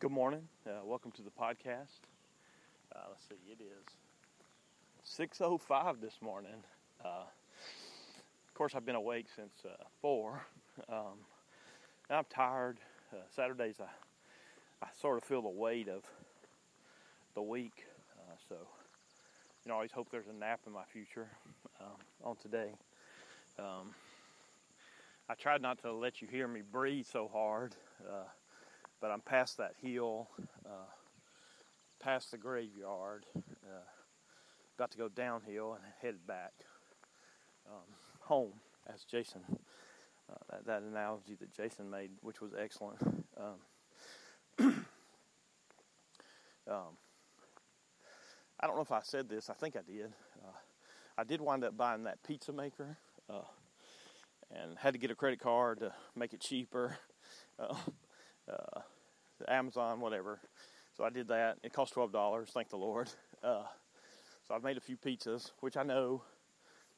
Good morning. Uh, welcome to the podcast. Uh, let's see, it is 6.05 this morning. Uh, of course, I've been awake since uh, 4. Um, I'm tired. Uh, Saturdays, I, I sort of feel the weight of the week. Uh, so, you know, I always hope there's a nap in my future um, on today. Um, I tried not to let you hear me breathe so hard but I'm past that hill, uh, past the graveyard, uh, about to go downhill and headed back um, home, as Jason, uh, that, that, analogy that Jason made, which was excellent. Um, um, I don't know if I said this, I think I did. Uh, I did wind up buying that pizza maker uh, and had to get a credit card to make it cheaper. Uh, uh, Amazon, whatever. So I did that. It cost twelve dollars. Thank the Lord. Uh, so I've made a few pizzas, which I know,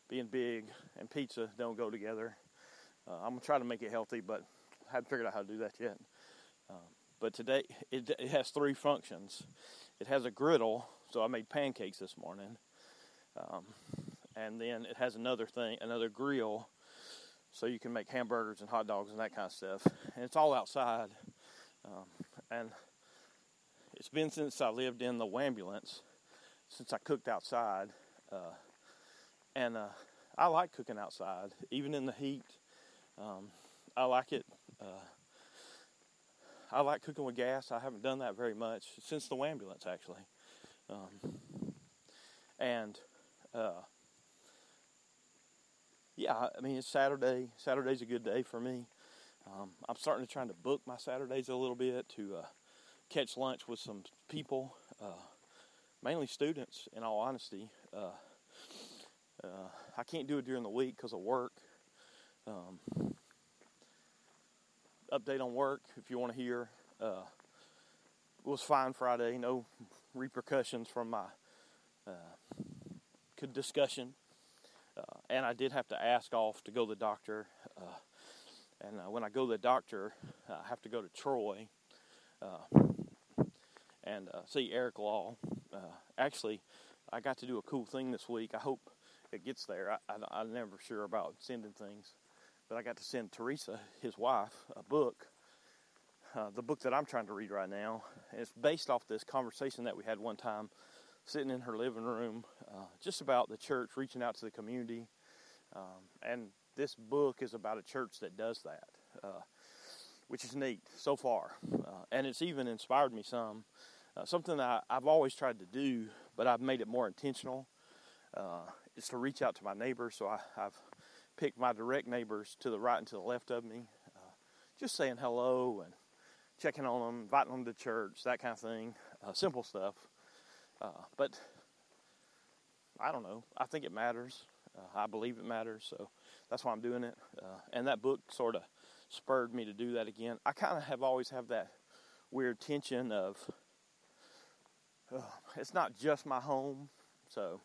being big and pizza don't go together. Uh, I'm gonna try to make it healthy, but I haven't figured out how to do that yet. Uh, but today it, it has three functions. It has a griddle, so I made pancakes this morning, um, and then it has another thing, another grill, so you can make hamburgers and hot dogs and that kind of stuff. And it's all outside. Um, and it's been since I lived in the ambulance, since I cooked outside. Uh, and uh, I like cooking outside, even in the heat. Um, I like it. Uh, I like cooking with gas. I haven't done that very much since the ambulance, actually. Um, and uh, yeah, I mean it's Saturday. Saturday's a good day for me. Um, I'm starting to try to book my Saturdays a little bit to uh, catch lunch with some people, uh, mainly students. In all honesty, uh, uh I can't do it during the week because of work. Um, update on work, if you want to hear, uh, was fine Friday. No repercussions from my uh, discussion, and I did have to ask off to go to the doctor. And uh, when I go to the doctor, I have to go to Troy uh, and uh, see Eric Law. Uh, actually, I got to do a cool thing this week. I hope it gets there. I, I'm never sure about sending things, but I got to send Teresa, his wife, a book. Uh, the book that I'm trying to read right now. it's based off this conversation that we had one time sitting in her living room, uh, just about the church reaching out to the community. Um, and this book is about a church that does that, uh, which is neat so far. Uh, and it's even inspired me some. Uh, something that I, have always tried to do, but I've made it more intentional, uh, is to reach out to my neighbors. So I, have picked my direct neighbors to the right and to the left of me, uh, just saying hello and checking on them, inviting them to church, that kind of thing. Uh, simple stuff. but I don't know. I think it matters. I believe it matters. So that's why I'm doing it. Uh, and that book sort of spurred me to do that again. I kind of have always have that weird tension of uh, it's not just my home, so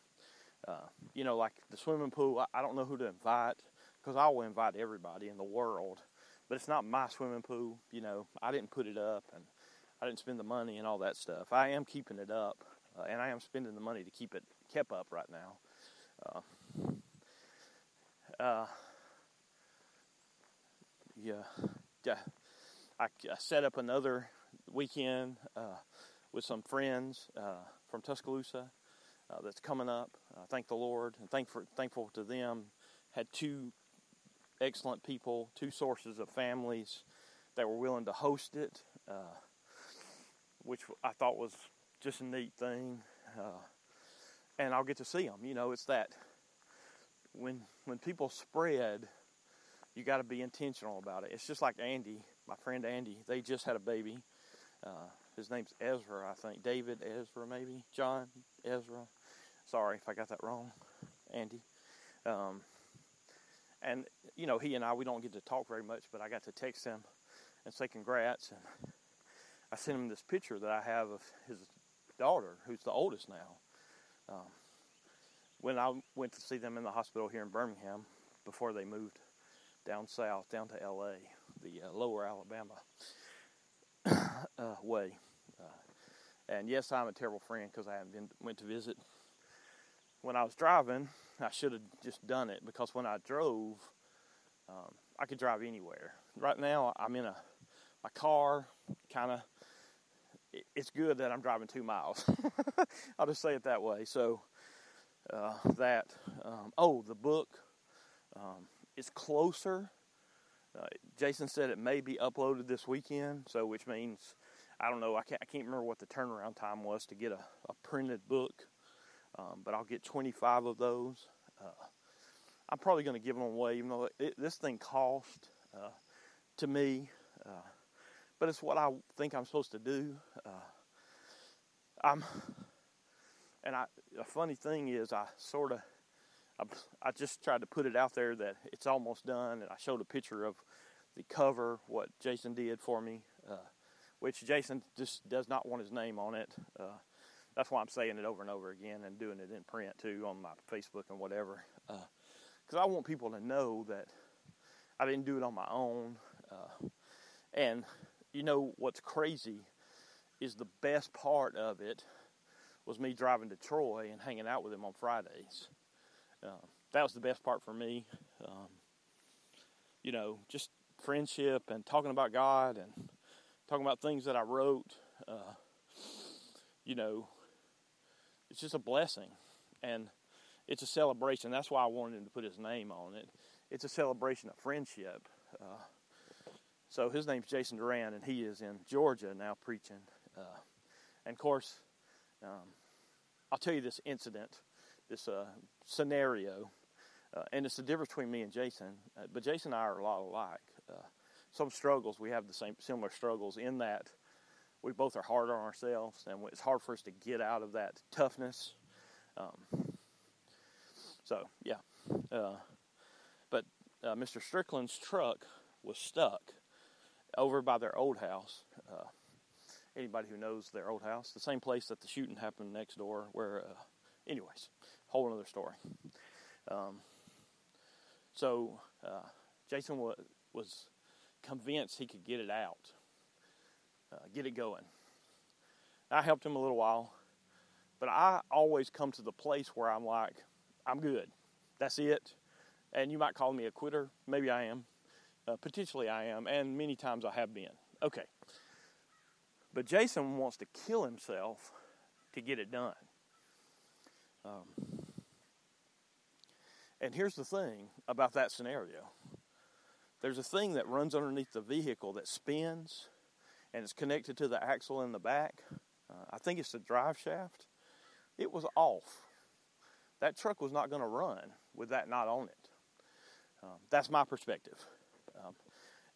uh, you know, like the swimming pool. I, I don't know who to invite because I will invite everybody in the world, but it's not my swimming pool. You know, I didn't put it up and I didn't spend the money and all that stuff. I am keeping it up, uh, and I am spending the money to keep it kept up right now. Uh, yeah, yeah, I, I, set up another weekend uh, with some friends uh, from Tuscaloosa uh, that's coming up. thank the Lord and thankful thankful to them. Had two excellent people, two sources of families that were willing to host it, uh, which I thought was just a neat thing. Uh, and I'll get to see them. You know, it's that when when people spread, you got to be intentional about it. It's just like Andy, my friend Andy. They just had a baby. Uh, his name's Ezra, I think. David Ezra, maybe John Ezra. Sorry if I got that wrong, Andy. Um, and you know, he and I we don't get to talk very much, but I got to text him and say congrats. And I sent him this picture that I have of his daughter, who's the oldest now. Um, when I went to see them in the hospital here in Birmingham before they moved down south, down to LA, the uh, lower Alabama uh, way. Uh, and yes, I'm a terrible friend because I haven't been went to visit. When I was driving, I should have just done it because when I drove, um, I could drive anywhere. Right now, I'm in a my car, kind of. It's good that I'm driving two miles. I'll just say it that way. So uh, that. Um, oh, the book um, is closer. Uh, Jason said it may be uploaded this weekend, so which means I don't know. I can't, I can't remember what the turnaround time was to get a, a printed book, um, but I'll get 25 of those. Uh, I'm probably going to give them away, even though it, this thing cost uh, to me, uh, but it's what I think I'm supposed to do. Uh, I'm, and I. A funny thing is, I sort of, I, I just tried to put it out there that it's almost done, and I showed a picture of the cover, what Jason did for me, uh, which Jason just does not want his name on it. Uh, that's why I'm saying it over and over again and doing it in print too on my Facebook and whatever. Because uh, I want people to know that I didn't do it on my own. Uh, and you know what's crazy is the best part of it was me driving to Troy and hanging out with him on Fridays. Uh, that was the best part for me. Um, you know, just friendship and talking about God and talking about things that I wrote. Uh, you know, it's just a blessing, and it's a celebration. That's why I wanted him to put his name on it. It's a celebration of friendship. Uh, so his name's Jason Duran, and he is in Georgia now preaching. Uh, and of course, um, I'll tell you this incident, this uh, scenario, uh, and it's the difference between me and Jason. Uh, but Jason and I are a lot alike. Uh, some struggles we have the same similar struggles in that we both are hard on ourselves, and it's hard for us to get out of that toughness. Um, so yeah, uh, but uh, Mr. Strickland's truck was stuck over by their old house. Anybody who knows their old house, the same place that the shooting happened next door. Where, uh, anyways, whole another story. Um, so uh, Jason was was convinced he could get it out, uh, get it going. I helped him a little while, but I always come to the place where I'm like, I'm good. That's it. And you might call me a quitter. Maybe I am. Uh, potentially I am. And many times I have been. Okay. But Jason wants to kill himself to get it done. Um, and here's the thing about that scenario there's a thing that runs underneath the vehicle that spins and it's connected to the axle in the back. Uh, I think it's the drive shaft. It was off. That truck was not going to run with that not on it. Um, that's my perspective. Um,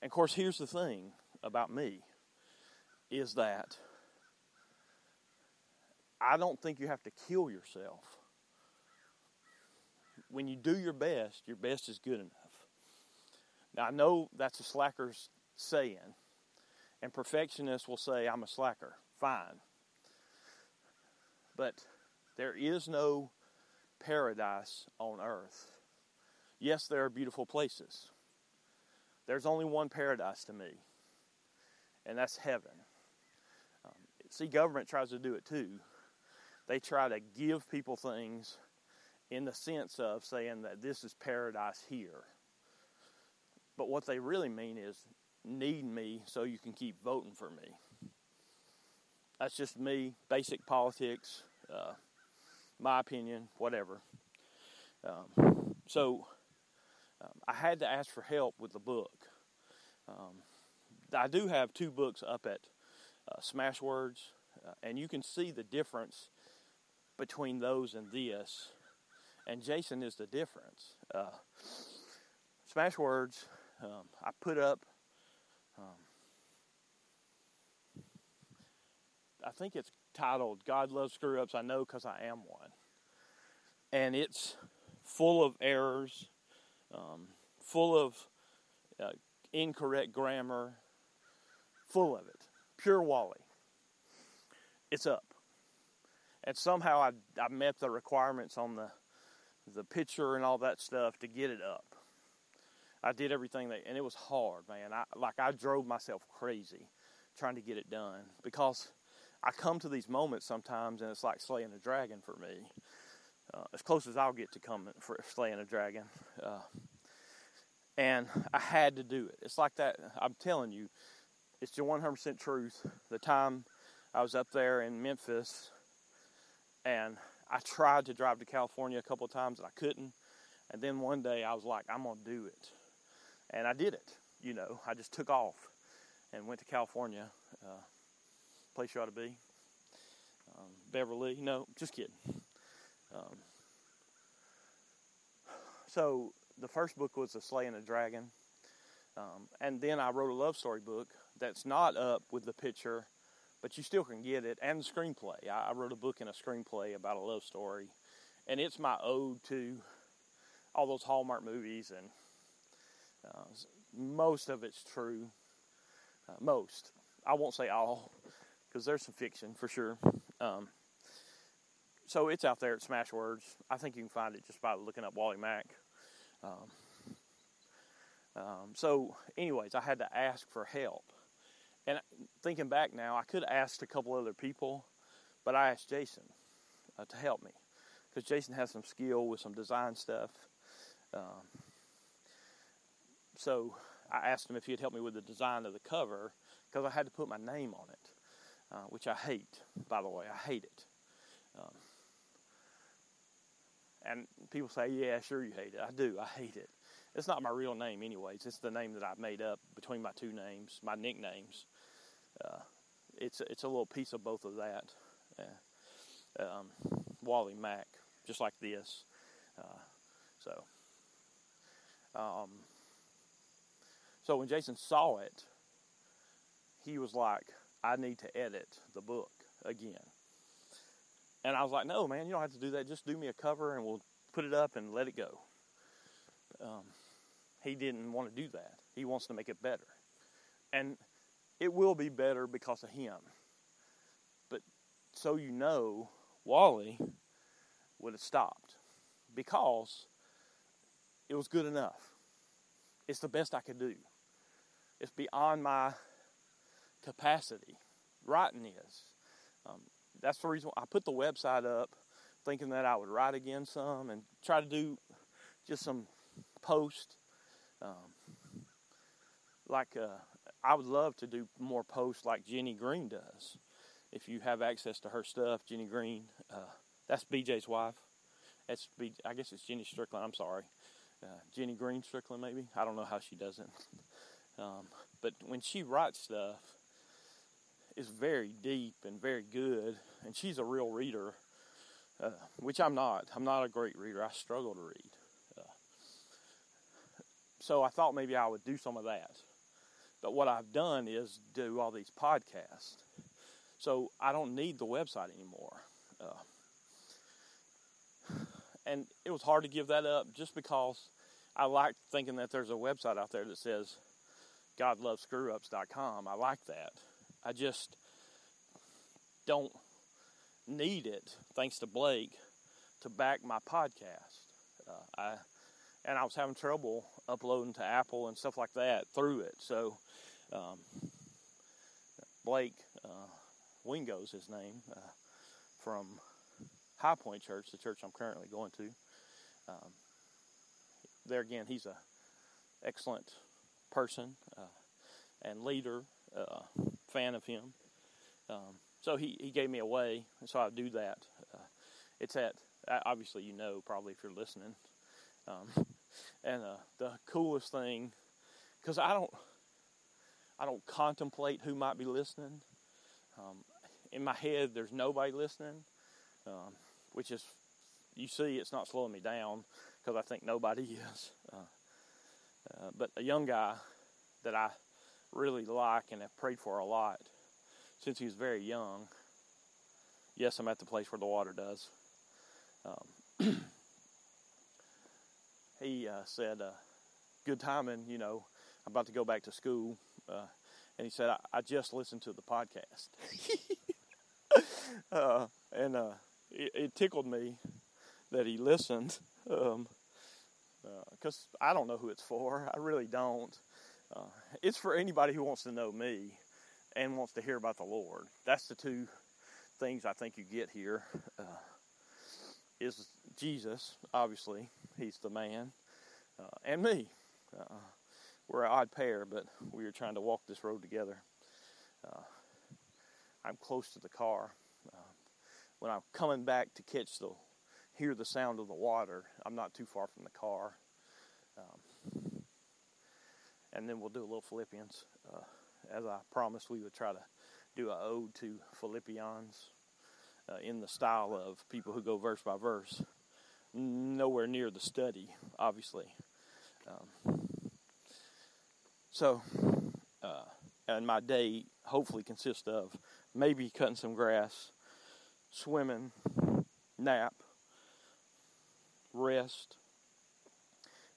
and of course, here's the thing about me is that I don't think you have to kill yourself. When you do your best, your best is good enough. Now, I know that's a slacker's saying, and perfectionists will say, I'm a slacker. Fine. But there is no paradise on earth. Yes, there are beautiful places. There's only one paradise to me, and that's heaven. See, government tries to do it too. They try to give people things in the sense of saying that this is paradise here. But what they really mean is need me so you can keep voting for me. That's just me, basic politics, uh, my opinion, whatever. Um, so um, I had to ask for help with the book. Um, I do have two books up at uh, Smashwords, uh, and you can see the difference between those and this. And Jason is the difference. Uh, Smashwords, um, I put up, um, I think it's titled God Loves Screw Ups. I know because I am one. And it's full of errors, um, full of uh, incorrect grammar, full of it. Pure Wally. It's up. And somehow I, I met the requirements on the, the picture and all that stuff to get it up. I did everything that, and it was hard, man. I like I drove myself crazy trying to get it done because I come to these moments sometimes, and it's like slaying a dragon for me. Uh, as close as I'll get to coming for slaying a dragon. Uh, and I had to do it. It's like that. I'm telling you, it's the 100% truth. The time I was up there in Memphis, and I tried to drive to California a couple of times, and I couldn't. And then one day I was like, I'm going to do it. And I did it. You know, I just took off and went to California. Uh, place you ought to be. Um, Beverly. No, just kidding. Um, so the first book was The Slaying a Dragon. Um, and then I wrote a love story book that's not up with the picture, but you still can get it, and the screenplay. I, I wrote a book and a screenplay about a love story, and it's my ode to all those Hallmark movies, and uh, most of it's true. Uh, most. I won't say all, because there's some fiction for sure. Um, so it's out there at Smashwords. I think you can find it just by looking up Wally Mack. Um, um, so, anyways, I had to ask for help. And thinking back now, I could have asked a couple other people, but I asked Jason uh, to help me because Jason has some skill with some design stuff. Um, so I asked him if he'd help me with the design of the cover because I had to put my name on it, uh, which I hate, by the way. I hate it. Um, and people say, yeah, sure you hate it. I do. I hate it. It's not my real name, anyways. It's the name that I've made up between my two names, my nicknames. Uh, it's it's a little piece of both of that. Um, Wally Mack, just like this. Uh, so, um, so when Jason saw it, he was like, "I need to edit the book again." And I was like, "No, man, you don't have to do that. Just do me a cover, and we'll put it up and let it go." Um, he didn't want to do that. He wants to make it better, and it will be better because of him. But so you know, Wally would have stopped because it was good enough. It's the best I could do. It's beyond my capacity. Writing is. Um, that's the reason I put the website up, thinking that I would write again some and try to do just some post. Um, like uh, I would love to do more posts like Jenny Green does. If you have access to her stuff, Jenny Green, uh, that's BJ's wife. That's B, I guess it's Jenny Strickland. I'm sorry, uh, Jenny Green Strickland maybe. I don't know how she does it. Um, but when she writes stuff, it's very deep and very good, and she's a real reader, uh, which I'm not. I'm not a great reader. I struggle to read. So I thought maybe I would do some of that. But what I've done is do all these podcasts. So I don't need the website anymore. Uh, and it was hard to give that up just because I like thinking that there's a website out there that says godlovescrewups.com. I like that. I just don't need it, thanks to Blake, to back my podcast. Uh, I and I was having trouble uploading to Apple and stuff like that through it. So um, Blake uh, Wingo's his name uh, from High Point Church, the church I'm currently going to. Um, there again, he's a excellent person uh, and leader, uh, fan of him. Um, so he, he gave me a way, and so I do that. Uh, it's at obviously you know probably if you're listening. Um, and uh, the coolest thing, because I don't I don't contemplate who might be listening. Um, in my head, there's nobody listening, um, which is you see, it's not slowing me down because I think nobody is. Uh, uh, but a young guy that I really like and have prayed for a lot since he was very young. Yes, I'm at the place where the water does. Um, he uh, said, uh, "Good timing, you know. I'm about to go back to school." Uh, and he said, I, I, just listened to the podcast." Uh, and uh, it, it, tickled me that he listened, because um, uh, I don't know who it's for. I really don't. it's for anybody who wants to know me and wants to hear about the Lord. That's the two things I think you get here is Jesus, obviously, he's the man, uh, and me. Uh, we're an odd pair, but we are trying to walk this road together. Uh, I'm close to the car. Uh, when I'm coming back to catch the, hear the sound of the water, I'm not too far from the car. Um, and then we'll do a little Philippians. Uh, as I promised, we would try to do an ode to Philippians uh, in the style of people who go verse by verse. Nowhere near the study, obviously. Um, so, uh, and my day hopefully consists of maybe cutting some grass, swimming, nap, rest,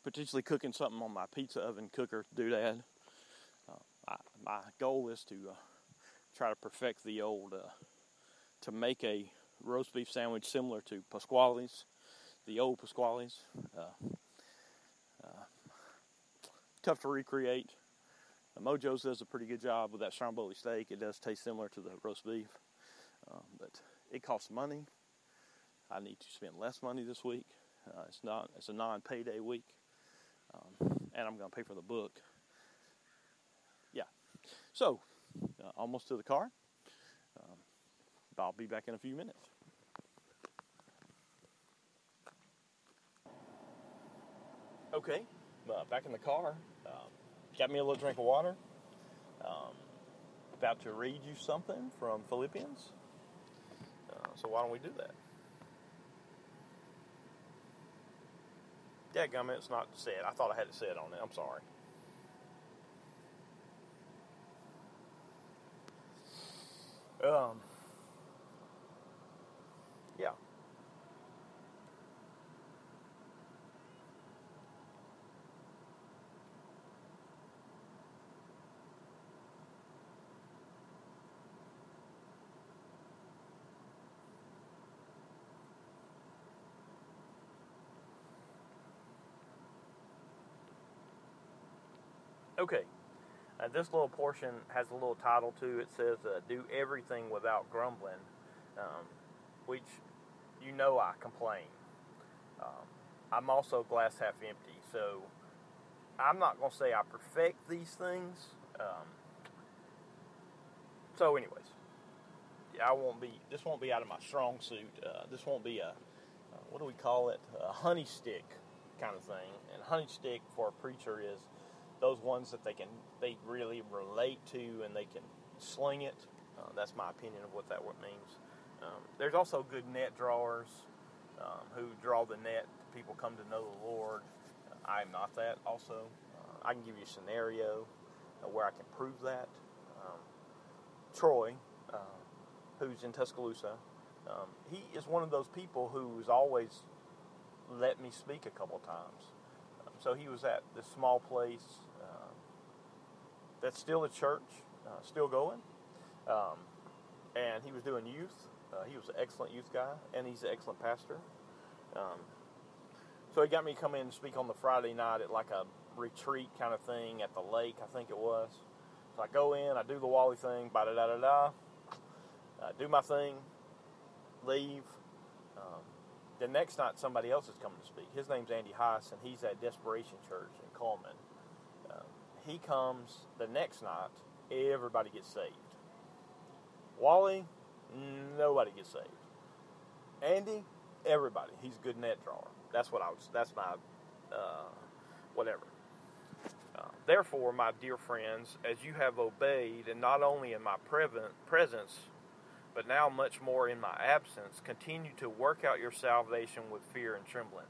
potentially cooking something on my pizza oven cooker doodad. Uh, my, my goal is to uh, try to perfect the old, uh, to make a roast beef sandwich similar to Pasquale's, the old Pasquale's. Uh, uh, tough to recreate. The Mojo's does a pretty good job with that stromboli steak. It does taste similar to the roast beef, um, but it costs money. I need to spend less money this week. Uh, it's not. It's a non-payday week, um, and I'm going to pay for the book. Yeah. So, uh, almost to the car. Um, I'll be back in a few minutes. Okay, uh, back in the car. Um, got me a little drink of water. Um, about to read you something from Philippians. Uh, so why don't we do that? Yeah, gummit, it's not said. I thought I had it said on it. I'm sorry. Um, yeah. Okay, uh, this little portion has a little title too. It says, uh, "Do everything without grumbling," um, which you know I complain. Um, I'm also glass half empty, so I'm not going to say I perfect these things. Um, so, anyways, I won't be. This won't be out of my strong suit. Uh, this won't be a uh, what do we call it? A honey stick kind of thing. And honey stick for a preacher is those ones that they can they really relate to and they can sling it. Uh, that's my opinion of what that word means. Um, there's also good net drawers um, who draw the net. People come to know the Lord. I am not that. Also, uh, I can give you a scenario uh, where I can prove that. Um, Troy, uh, who's in Tuscaloosa, um, he is one of those people who's always let me speak a couple times. Um, so he was at this small place that's still a church, uh, still going. Um, and he was doing youth. Uh, he was an excellent youth guy, and he's an excellent pastor. Um, so he got me to come in and speak on the Friday night at like a retreat kind of thing at the lake, I think it was. So I go in, I do the Wally thing, da da da da, I do my thing, leave. Um, the next night, somebody else is coming to speak. His name's Andy Heiss, and he's at Desperation Church in Cullman he comes the next night, everybody gets saved. Wally, nobody gets saved. Andy, everybody. He's a good net drawer. That's what I was. That's my uh, whatever. Uh, therefore, my dear friends, as you have obeyed, and not only in my presence, but now much more in my absence, continue to work out your salvation with fear and trembling.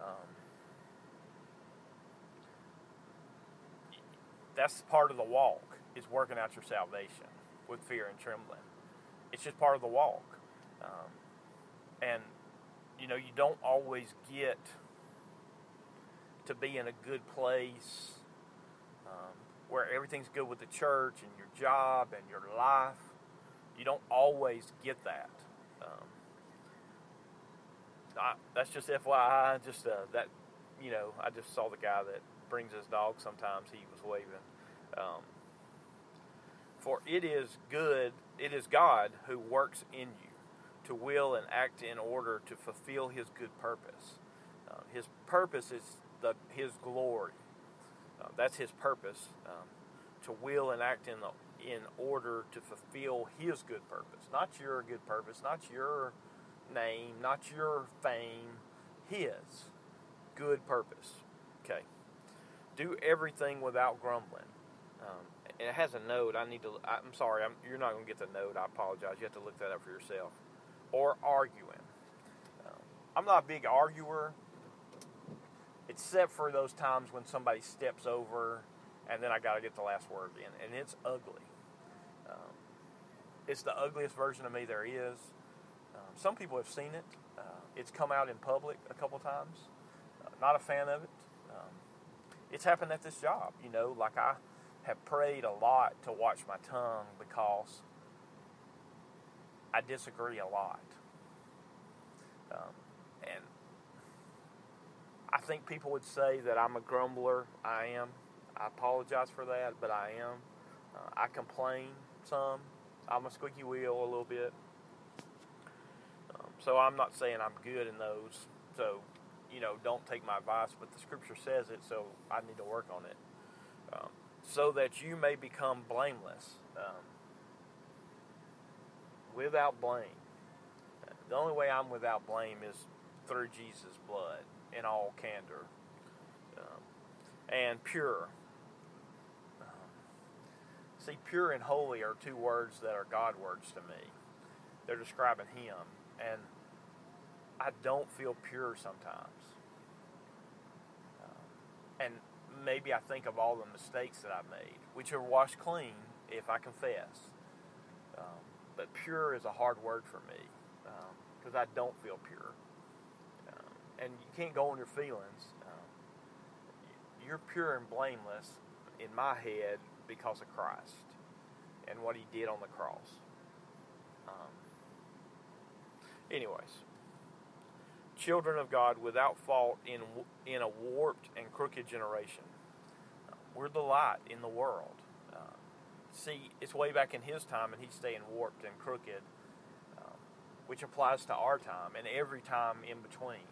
Um, that's part of the walk is working out your salvation with fear and trembling. It's just part of the walk, um, and you know you don't always get to be in a good place um, where everything's good with the church and your job and your life. You don't always get that. Um, I, that's just FYI. Just uh, that you know, I just saw the guy that brings his dog. Sometimes he was waving. Um, For it is good, it is God who works in you to will and act in order to fulfill his good purpose. Uh, his purpose is the, his glory. Uh, that's his purpose. Um, to will and act in the in order to fulfill his good purpose. Not your good purpose, not your name, not your fame, his good purpose. Okay. Do everything without grumbling. Um, it has a note. I need to. I'm sorry. I'm, you're not going to get the note. I apologize. You have to look that up for yourself. Or arguing. Um, I'm not a big arguer, except for those times when somebody steps over, and then I got to get the last word in, and it's ugly. Um, it's the ugliest version of me there is. Um, some people have seen it. Uh, it's come out in public a couple times. Uh, not a fan of it. Um, it's happened at this job. You know, like I have prayed a lot to watch my tongue because I disagree a lot. Um, and I think people would say that I'm a grumbler. I am. I apologize for that, but I am. Uh, I complain some. I'm a squeaky wheel a little bit. Um, so I'm not saying I'm good in those. So, you know, don't take my advice, but the scripture says it, so I need to work on it. Um, so that you may become blameless, um, without blame. The only way I'm without blame is through Jesus' blood in all candor um, and pure See, pure and holy are two words that are God words to me. They're describing Him. And I don't feel pure sometimes. And maybe I think of all the mistakes that I've made, which are washed clean if I confess. Um, but pure is a hard word for me because um, I don't feel pure. Um, and you can't go on your feelings. Um, you're pure and blameless in my head because of Christ and what he did on the cross. Um, anyways, children of God without fault in in a warped and crooked generation. We're the light in the world. Uh, see, it's way back in his time, and he's staying warped and crooked, um, which applies to our time and every time in between.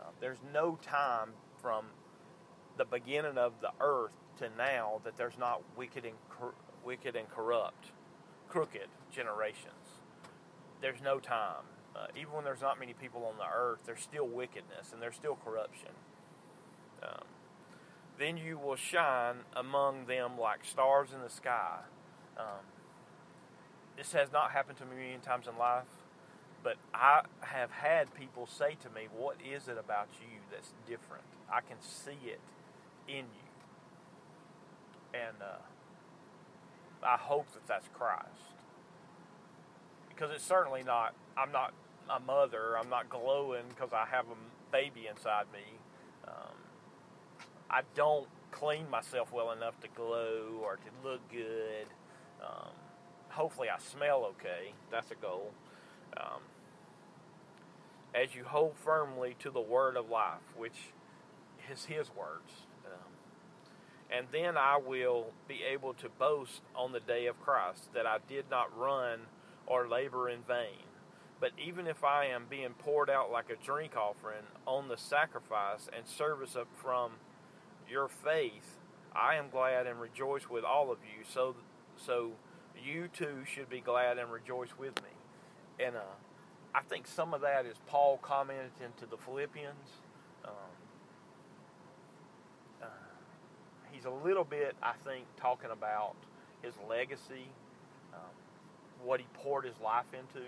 Uh, there's no time from the beginning of the earth to now that there's not wicked and wicked and corrupt, crooked generations. There's no time. Uh, even when there's not many people on the earth, there's still wickedness and there's still corruption. Um, then you will shine among them like stars in the sky. Um, this has not happened to me many times in life, but I have had people say to me, What is it about you that's different? I can see it in you and uh, I hope that that's Christ because it's certainly not. I'm not a mother. I'm not glowing because I have a baby inside me. Um, I don't clean myself well enough to glow or to look good. Um, hopefully, I smell okay. That's a goal. Um, as you hold firmly to the word of life, which is His words and then I will be able to boast on the day of Christ that I did not run or labor in vain. But even if I am being poured out like a drink offering on the sacrifice and service up from your faith, I am glad and rejoice with all of you. So, so you too should be glad and rejoice with me. And uh, I think some of that is Paul commenting to the Philippians. Um, he's a little bit, I think, talking about his legacy, um, what he poured his life into,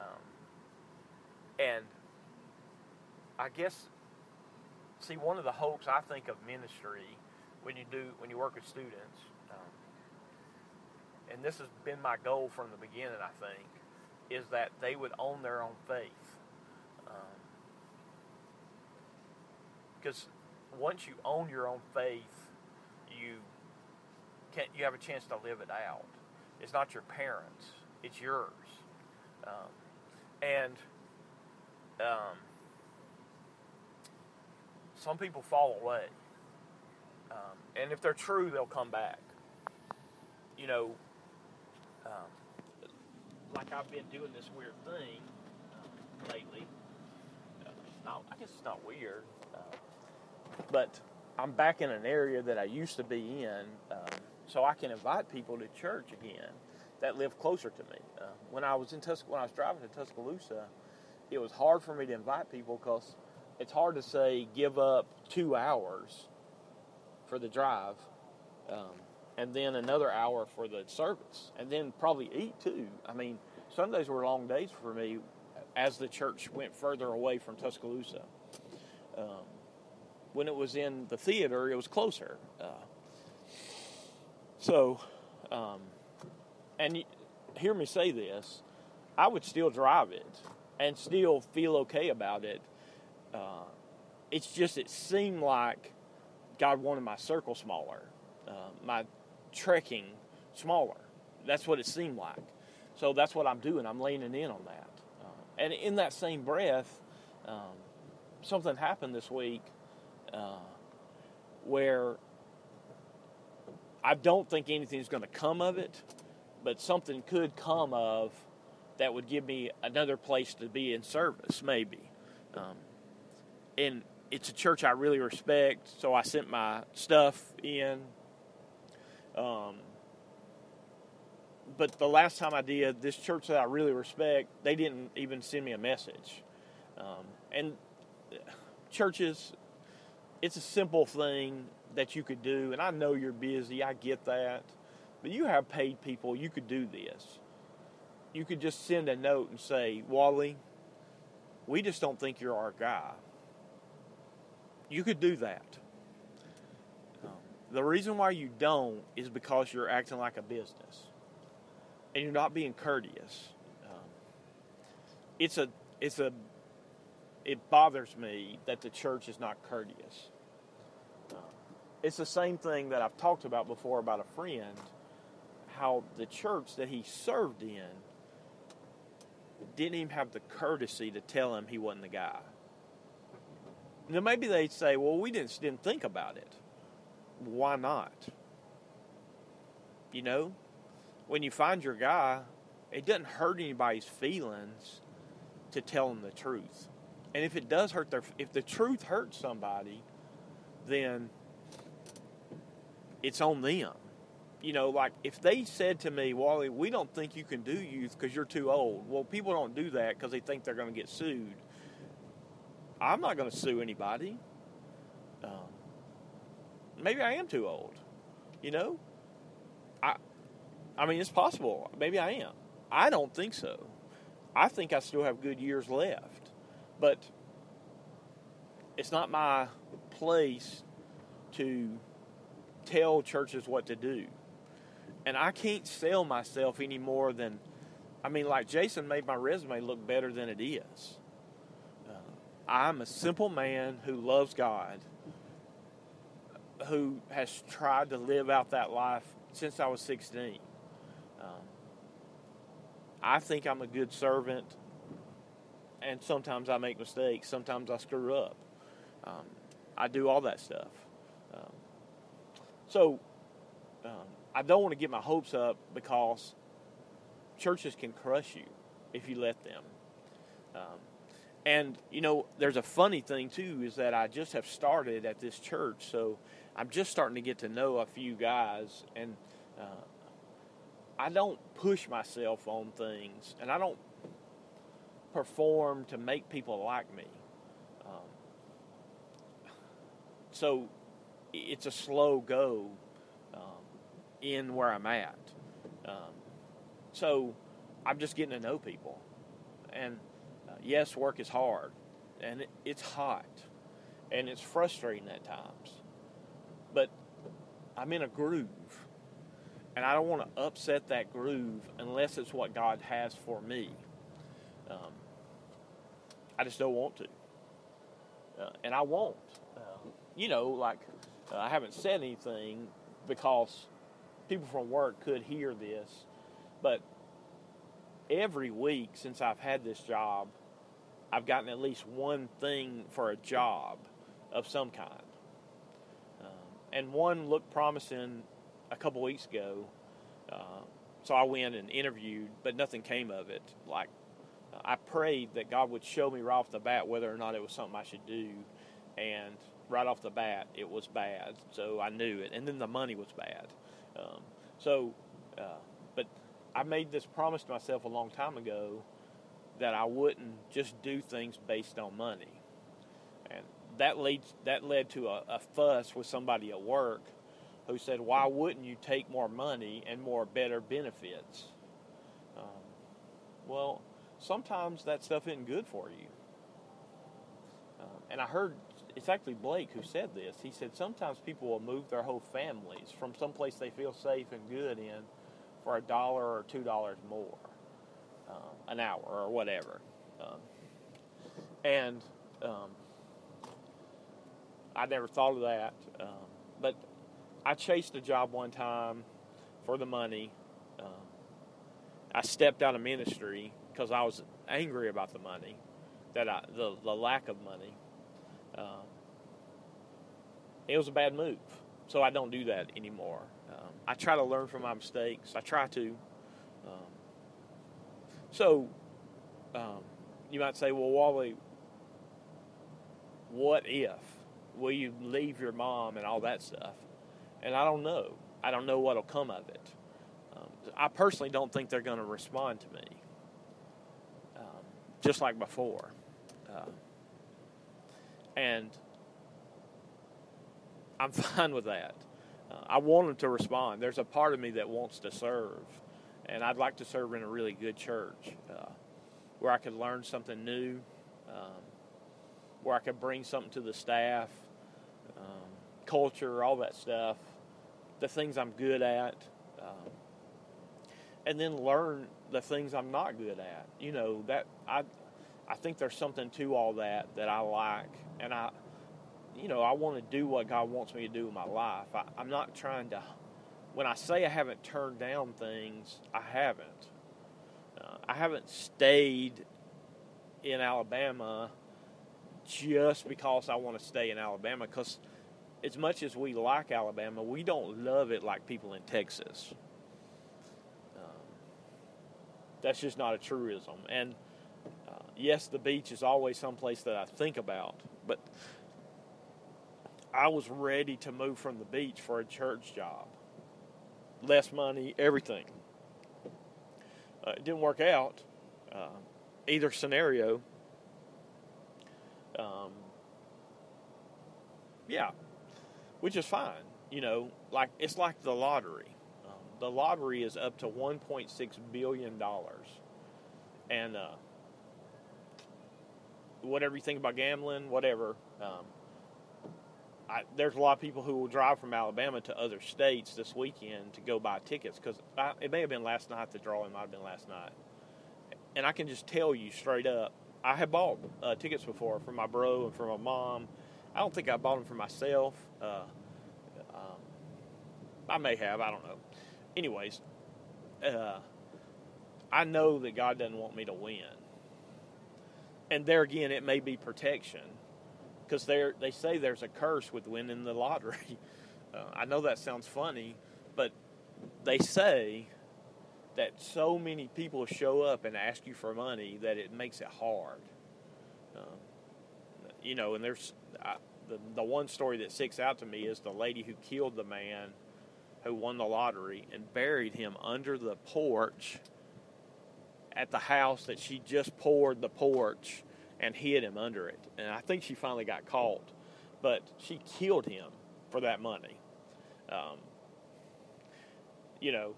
um, and I guess, see, one of the hopes I think of ministry when you do when you work with students, um, and this has been my goal from the beginning, I think, is that they would own their own faith. Because um, once you own your own faith, you can you have a chance to live it out. It's not your parents; it's yours. Um, and um, some people fall away, um, and if they're true, they'll come back. You know, like I've been doing this weird thing uh, lately. Uh, not, I guess it's not weird, uh, but I'm back in an area that I used to be in, um, so I can invite people to church again that live closer to me. Uh, when I was in Tus- when I was driving to Tuscaloosa, it was hard for me to invite people because it's hard to say give up two hours for the drive, um, and then another hour for the service, and then probably eat too. I mean, Sundays were long days for me as the church went further away from Tuscaloosa. Um, when it was in the theater, it was closer. Uh, so, um, and hear me say this, I would still drive it and still feel okay about it. Uh, it's just it seemed like God wanted my circle smaller, uh, my trekking smaller. That's what it seemed like. So that's what I'm doing. I'm leaning in on that. Uh, and in that same breath, um, something happened this week uh, where I don't think anything's going to come of it, but something could come of that would give me another place to be in service, maybe. Um, and it's a church I really respect, so I sent my stuff in. Um, but the last time I did, this church that I really respect, they didn't even send me a message. Um, and churches, it's a simple thing that you could do, and I know you're busy, I get that, but you have paid people, you could do this. You could just send a note and say, Wally, we just don't think you're our guy. You could do that. Um, the reason why you don't is because you're acting like a business and you're not being courteous. Um, it's a, it's a, it bothers me that the church is not courteous. Uh, it's the same thing that I've talked about before about a friend, how the church that he served in didn't even have the courtesy to tell him he wasn't the guy. Now maybe they'd say, "Well, we just didn't think about it." Why not? You know, when you find your guy, it doesn't hurt anybody's feelings to tell them the truth. And if it does hurt their, if the truth hurts somebody, then it's on them. You know, like if they said to me, Wally, we don't think you can do youth because you're too old. Well, people don't do that because they think they're going to get sued. I'm not going to sue anybody. Um, maybe I am too old. You know, I, I mean, it's possible. Maybe I am. I don't think so. I think I still have good years left, but it's not my place to tell churches what to do. And I can't sell myself any more than, I mean, like Jason made my resume look better than it is. Uh, I'm a simple man who loves God, who has tried to live out that life since I was 16. Um, I think I'm a good servant, and sometimes I make mistakes. Sometimes I screw up. Um, I do all that stuff. Um, so um, I don't want to get my hopes up because churches can crush you if you let them. Um, and you know, there's a funny thing too is that I just have started at this church, so I'm just starting to get to know a few guys, and uh, I don't push myself on things, and I don't perform to make people like me. Um, so it's a slow go in where I'm at. Um, so I'm just getting to know people. And uh, yes, work is hard, and it, it's hot, and it's frustrating at times. But I'm in a groove, and I don't want to upset that groove unless it's what God has for me. Um, I just don't want to. Uh, and I won't. Uh, you know, like uh, I haven't said anything because people from work could hear this, but every week since I've had this job, I've gotten at least one thing for a job of some kind. Um, and one looked promising a couple weeks ago. Uh, so I went and interviewed, but nothing came of it. Like I prayed that God would show me right off the bat whether or not it was something I should do, and right off the bat it was bad. So I knew it, and then the money was bad. Um, so, uh, but I made this promise to myself a long time ago that I wouldn't just do things based on money, and that leads that led to a, a fuss with somebody at work who said, "Why wouldn't you take more money and more better benefits?" Um, well, sometimes that stuff isn't good for you. Um, and I heard it's actually Blake who said this. He said sometimes people will move their whole families from some place they feel safe and good in for a dollar or two dollars more um, an hour or whatever. Um, and um, I never thought of that. Um, but I chased a job one time for the money. Um, I stepped out of ministry because I was angry about the money, that I, the the lack of money. Um, it was a bad move, so I don't do that anymore. Um, I try to learn from my mistakes. I try to. Um, so, um, you might say, "Well, Wally, what if? Will you leave your mom and all that stuff?" And I don't know. I don't know what'll come of it. Um, I personally don't think they're going to respond to me just like before. Uh, and I'm fine with that. Uh, I want them to respond. There's a part of me that wants to serve, and I'd like to serve in a really good church uh, where I could learn something new, um, where I could bring something to the staff, um, culture, all that stuff, the things I'm good at, um, and then learn the things I'm not good at. You know that I I think there's something to all that that I like, and I you know I want to do what God wants me to do in my life. I, I'm not trying to. When I say I haven't turned down things, I haven't. Uh, I haven't stayed in Alabama just because I want to stay in Alabama. Because as much as we like Alabama, we don't love it like people in Texas that's just not a truism. And uh, yes, the beach is always someplace that I think about, but I was ready to move from the beach for a church job. Less money, everything. Uh, it didn't work out. Uh, either scenario. Um, yeah, which is fine. You know, like it's like the lottery the lottery is up to 1.6 billion dollars, and uh, whatever you think about gambling, whatever. Um, I, there's a lot of people who will drive from Alabama to other states this weekend to go buy tickets because it may have been last night. The drawing might have been last night, and I can just tell you straight up, I have bought uh, tickets before for my bro and for my mom. I don't think I bought them for myself. Uh, um, I may have. I don't know anyways, uh, I know that God doesn't want me to win. And there again, it may be protection because they say there's a curse with winning the lottery. Uh, I know that sounds funny, but they say that so many people show up and ask you for money that it makes it hard. Um, you know, and there's I, the the one story that sticks out to me is the lady who killed the man who won the lottery and buried him under the porch at the house that she just poured the porch and hid him under it. And I think she finally got caught, but she killed him for that money. Um, you know,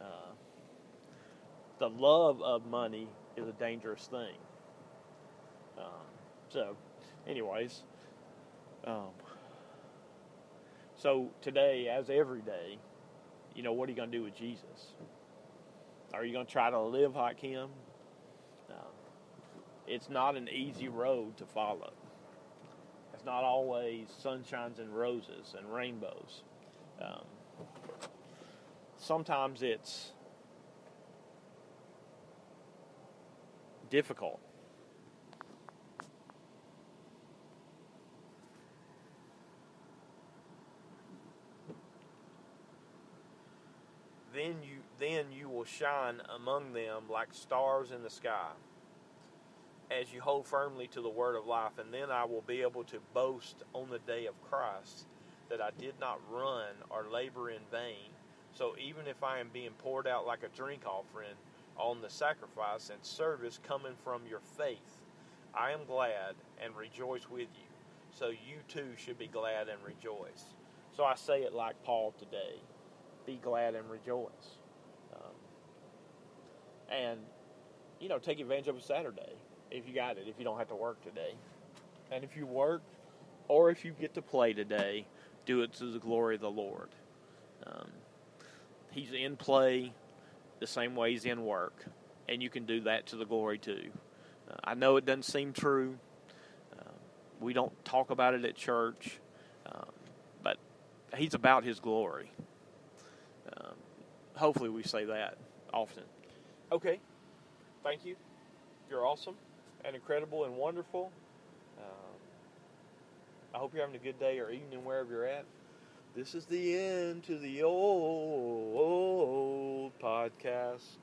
uh, the love of money is a dangerous thing. Um, so, anyways, um, so today, as every day, you know, what are you going to do with Jesus? Are you going to try to live like Him? It's not an easy road to follow. It's not always sunshines and roses and rainbows. Um, sometimes it's difficult. then you then you will shine among them like stars in the sky as you hold firmly to the word of life. And then I will be able to boast on the day of Christ that I did not run or labor in vain. So even if I am being poured out like a drink offering on the sacrifice and service coming from your faith I am glad and rejoice with you. So you too should be glad and rejoice. So I say it like Paul today be glad and rejoice. Um, and, you know, take advantage of a Saturday if you got it, if you don't have to work today. And if you work or if you get to play today, do it to the glory of the Lord. Um, he's in play the same way he's in work, and you can do that to the glory too. Uh, I know it doesn't seem true. Uh, we don't talk about it at church, um, but he's about his glory hopefully we say that often. Okay, thank you. You're awesome and incredible and wonderful. Um, I hope you're having a good day or evening wherever you're at. This is the end to the old, old podcast.